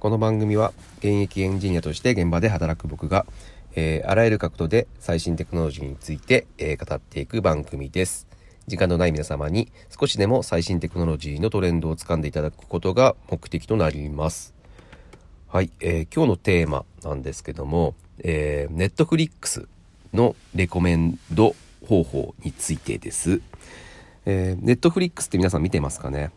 この番組は現役エンジニアとして現場で働く僕が、えー、あらゆる角度で最新テクノロジーについて、えー、語っていく番組です。時間のない皆様に少しでも最新テクノロジーのトレンドをつかんでいただくことが目的となります。はい、えー、今日のテーマなんですけども、えー、ネットフリックスのレコメンド方法についてです。えー、ネットフリックスって皆さん見てますかね？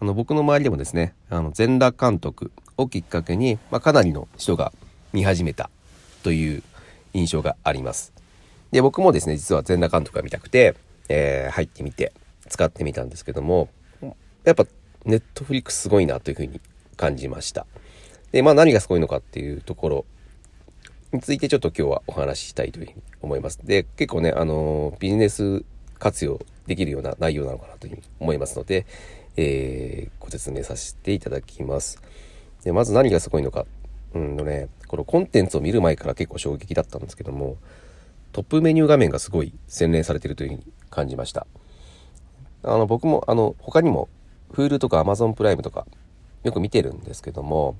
あの僕の周りでもですね、あの全裸監督をきっかけに、まあ、かなりの人が見始めたという印象があります。で、僕もですね、実は全裸監督が見たくて、えー、入ってみて使ってみたんですけども、やっぱネットフリックスすごいなというふうに感じました。で、まあ何がすごいのかっていうところについてちょっと今日はお話ししたいというふうに思います。で、結構ね、あの、ビジネス活用できるような内容なのかなというふうに思いますので、えー、ご説明させていただきます。で、まず何がすごいのか。うんとね、このコンテンツを見る前から結構衝撃だったんですけども、トップメニュー画面がすごい洗練されてるというふうに感じました。あの、僕も、あの、他にも、Hulu とか Amazon プライムとか、よく見てるんですけども、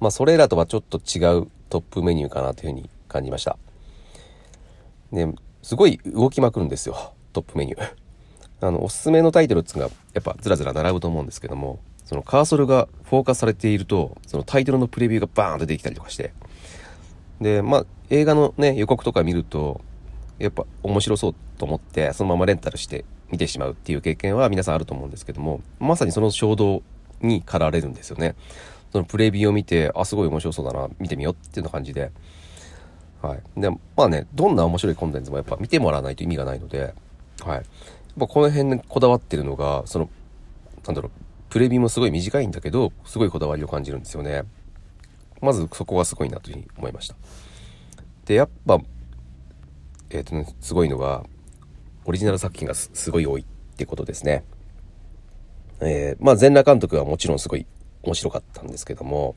まあ、それらとはちょっと違うトップメニューかなというふうに感じました。で、すごい動きまくるんですよ、トップメニュー。あの、おすすめのタイトルっていうのが、やっぱずらずら並ぶと思うんですけども、そのカーソルがフォーカスされていると、そのタイトルのプレビューがバーンと出てきたりとかして、で、まあ、映画のね、予告とか見ると、やっぱ面白そうと思って、そのままレンタルして見てしまうっていう経験は皆さんあると思うんですけども、まさにその衝動に駆られるんですよね。そのプレビューを見て、あ、すごい面白そうだな、見てみようっていうような感じで。はい。で、まあね、どんな面白いコンテンツもやっぱ見てもらわないと意味がないので、はい。やっぱこの辺にこだわってるのが、その、なんだろう、プレビもすごい短いんだけど、すごいこだわりを感じるんですよね。まずそこがすごいなというふうに思いました。で、やっぱ、えっ、ー、とね、すごいのが、オリジナル作品がすごい多いってことですね。えー、まあ、全裸監督はもちろんすごい面白かったんですけども、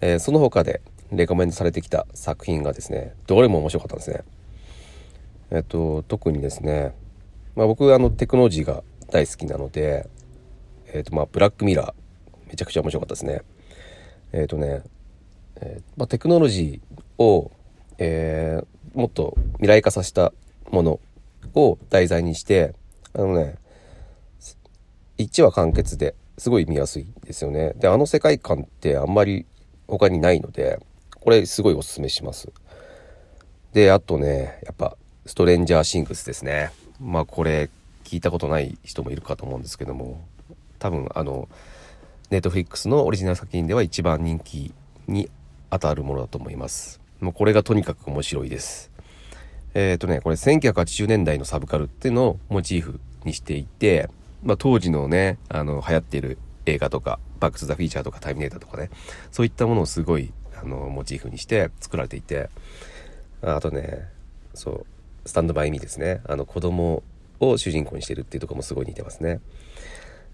えー、その他でレコメンドされてきた作品がですね、どれも面白かったんですね。えっ、と、特にですね、まあ僕あのテクノロジーが大好きなので、えっ、ー、と、まあ、ブラックミラー、めちゃくちゃ面白かったですね。えっ、ー、とね、えー、まあ、テクノロジーを、えー、もっと未来化させたものを題材にして、あのね、1話完結ですごい見やすいですよね。で、あの世界観ってあんまり他にないので、これすごいおすすめします。で、あとね、やっぱ、ストレンジャーシングスですね。まあこれ、聞いたことない人もいるかと思うんですけども、多分あのネットフリックスのオリジナル作品では一番人気に当たるものだと思います。もうこれがとにかく面白いです。えっ、ー、とねこれ1980年代のサブカルっていうのをモチーフにしていて、まあ、当時のねあの流行っている映画とかバック・トゥ・ザ・フィーチャーとかタイミネーターとかねそういったものをすごいあのモチーフにして作られていてあとねそうスタンドバイミーですね。あの子供を主人公にしてるっていうとこもすごい似てますね。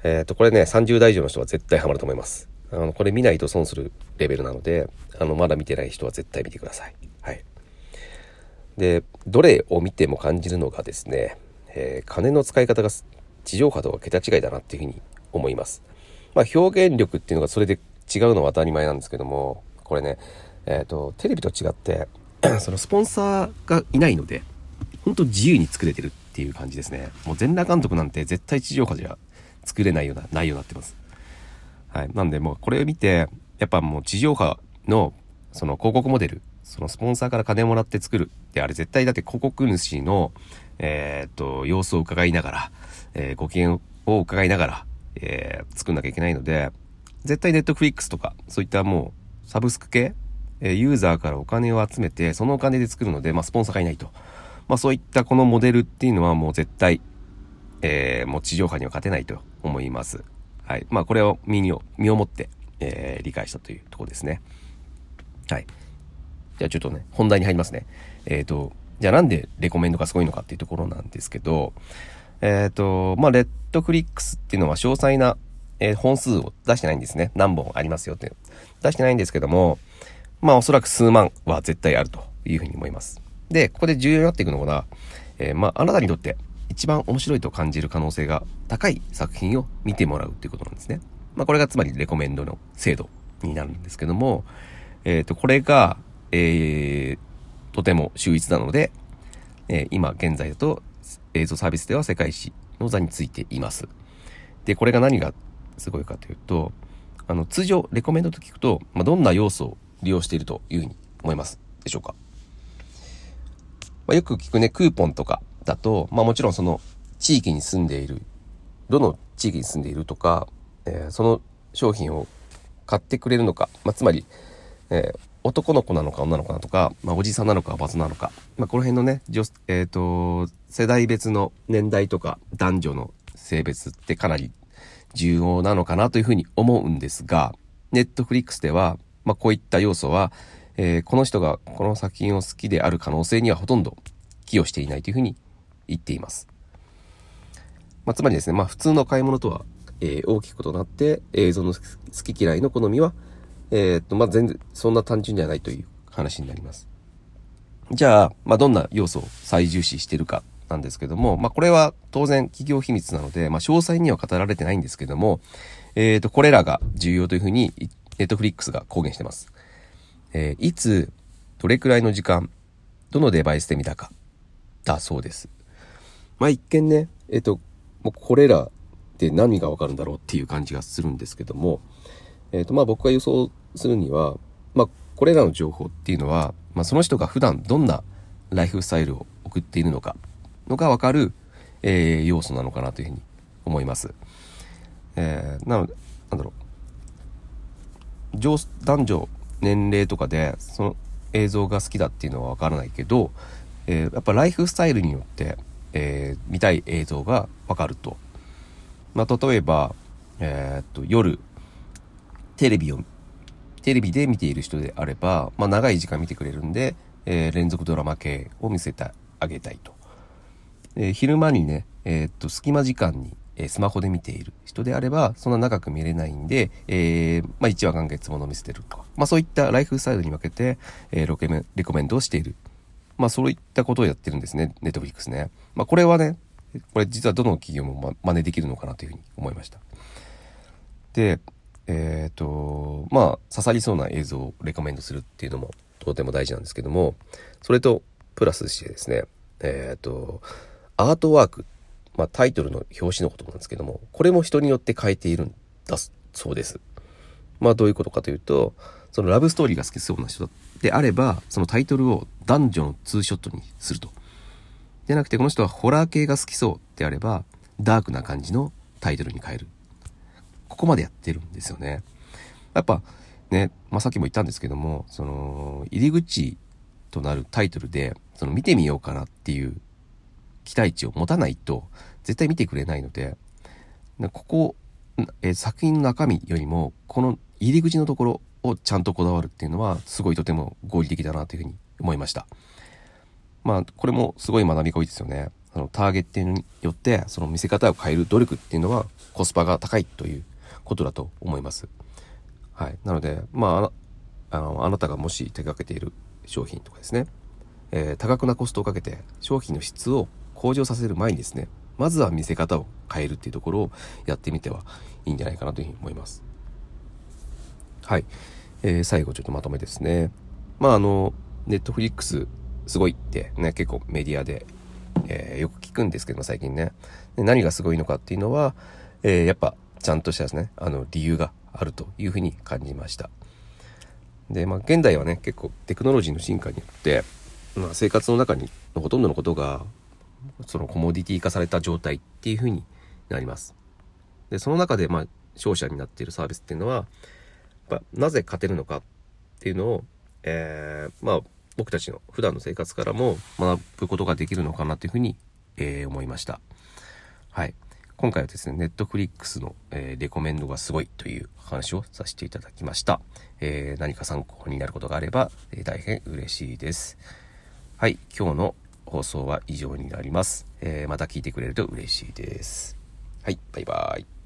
えっ、ー、と、これね、30代以上の人は絶対ハマると思います。あの、これ見ないと損するレベルなので、あの、まだ見てない人は絶対見てください。はい。で、どれを見ても感じるのがですね、えー、金の使い方が地上波とは桁違いだなっていうふうに思います。まあ、表現力っていうのがそれで違うのは当たり前なんですけども、これね、えっ、ー、と、テレビと違って、そのスポンサーがいないので、本当自由に作れてるっていう感じですね。もう全裸監督なんて絶対地上波じゃ作れないような内容になってます。はい。なんでもうこれを見て、やっぱもう地上波のその広告モデル、そのスポンサーから金もらって作るってあれ絶対だって広告主の、えー、っと、様子を伺いながら、えー、ご機嫌を伺いながら、えー、作んなきゃいけないので、絶対ネットフリックスとか、そういったもうサブスク系、えユーザーからお金を集めて、そのお金で作るので、まあ、スポンサーがいないと。まあ、そういったこのモデルっていうのはもう絶対、えー、もう地上波には勝てないと思います。はい。まあ、これを身に身をもって、えー、理解したというとこですね。はい。じゃあちょっとね、本題に入りますね。えっ、ー、と、じゃあなんでレコメンドがすごいのかっていうところなんですけど、えっ、ー、と、まあ、レッドフリックスっていうのは詳細な、えー、本数を出してないんですね。何本ありますよって。出してないんですけども、まあ、おそらく数万は絶対あるというふうに思います。で、ここで重要になっていくのが、えー、まあ、あなたにとって一番面白いと感じる可能性が高い作品を見てもらうっていうことなんですね。まあこれがつまりレコメンドの精度になるんですけども、えっ、ー、と、これが、えー、とても秀逸なので、えー、今現在だと映像サービスでは世界史の座についています。で、これが何がすごいかというと、あの、通常、レコメンドと聞くと、まあ、どんな要素を利用しているというふうに思いますでしょうか。まあ、よく聞くね、クーポンとかだと、まあもちろんその地域に住んでいる、どの地域に住んでいるとか、えー、その商品を買ってくれるのか、まあ、つまり、えー、男の子なのか女の子なのか、まあ、おじさんなのかおばさんなのか、まあ、この辺のね、えっ、ー、と、世代別の年代とか男女の性別ってかなり重要なのかなというふうに思うんですが、ネットフリックスでは、まあ、こういった要素は、えー、この人がこの作品を好きである可能性にはほとんど寄与していないというふうに言っています。まあ、つまりですね、まあ、普通の買い物とは、えー、大きく異なって映像の好き嫌いの好みは、えー、っと、まあ、全然そんな単純じゃないという話になります。じゃあ、まあ、どんな要素を最重視してるかなんですけども、まあ、これは当然企業秘密なので、まあ、詳細には語られてないんですけども、えっ、と、これらが重要というふうに、ネットフリックスが公言してます。えー、いつ、どれくらいの時間、どのデバイスで見たか、だそうです。まあ、一見ね、えっ、と、もうこれらで何がわかるんだろうっていう感じがするんですけども、えっ、と、まあ、僕が予想するには、まあ、これらの情報っていうのは、まあ、その人が普段どんなライフスタイルを送っているのかのがわかる、えー、要素なのかなというふうに思います。えー、なので、なんだろう。男女、年齢とかで、その映像が好きだっていうのはわからないけど、えー、やっぱライフスタイルによって、えー、見たい映像がわかると。まあ、例えば、えー、っと、夜、テレビを、テレビで見ている人であれば、まあ、長い時間見てくれるんで、えー、連続ドラマ系を見せてあげたいと。えー、昼間にね、え、っと、隙間時間に、えスマホで見ている人であれば、そんな長く見れないんで、えー、まあ、1話完結もの見せてるとか、まあ、そういったライフスタイルに分けて、えー、ロケメレコメンドをしている。まあ、そういったことをやってるんですね、ネットフリックスね。まあ、これはね、これ実はどの企業も、真似できるのかなというふうに思いました。で、えっ、ー、と、まあ、刺さりそうな映像をレコメンドするっていうのもとても大事なんですけども、それとプラスしてですね、えっ、ー、と、アートワーク、まあ、タイトルの表紙のことなんですけども、これも人によって変えているんだそうです。まあ、どういうことかというと、そのラブストーリーが好きそうな人であれば、そのタイトルを男女のツーショットにすると。でなくて、この人はホラー系が好きそうであれば、ダークな感じのタイトルに変える。ここまでやってるんですよね。やっぱね、まあ、さっきも言ったんですけども、その、入り口となるタイトルで、その見てみようかなっていう期待値を持たないと絶対見てくれないので、ここ、え作品の中身よりも、この入り口のところをちゃんとこだわるっていうのは、すごいとても合理的だなというふうに思いました。まあ、これもすごい学びが多いですよね。あの、ターゲットによって、その見せ方を変える努力っていうのは、コスパが高いということだと思います。はい。なので、まあ、あの、あなたがもし手掛けている商品とかですね、えー、多額なコストをかけて商品の質を向上させる前にですね、まずは見せ方を変えるっていうところをやってみてはいいんじゃないかなというふうに思います。はい。えー、最後ちょっとまとめですね。まああの、ネットフリックスすごいってね、結構メディアで、えー、よく聞くんですけども最近ね。何がすごいのかっていうのは、えー、やっぱちゃんとしたですね、あの理由があるというふうに感じました。で、まあ現代はね、結構テクノロジーの進化によって、まあ、生活の中にのほとんどのことがそのコモディティ化された状態っていう風になります。で、その中で、まあ、勝者になっているサービスっていうのは、ぱなぜ勝てるのかっていうのを、えー、まあ、僕たちの普段の生活からも学ぶことができるのかなというふうに、えー、思いました。はい。今回はですね、ネットフリックスの、えー、レコメンドがすごいという話をさせていただきました。えー、何か参考になることがあれば、えー、大変嬉しいです。はい、今日の放送は以上になります。え、また聞いてくれると嬉しいです。はい、バイバーイ。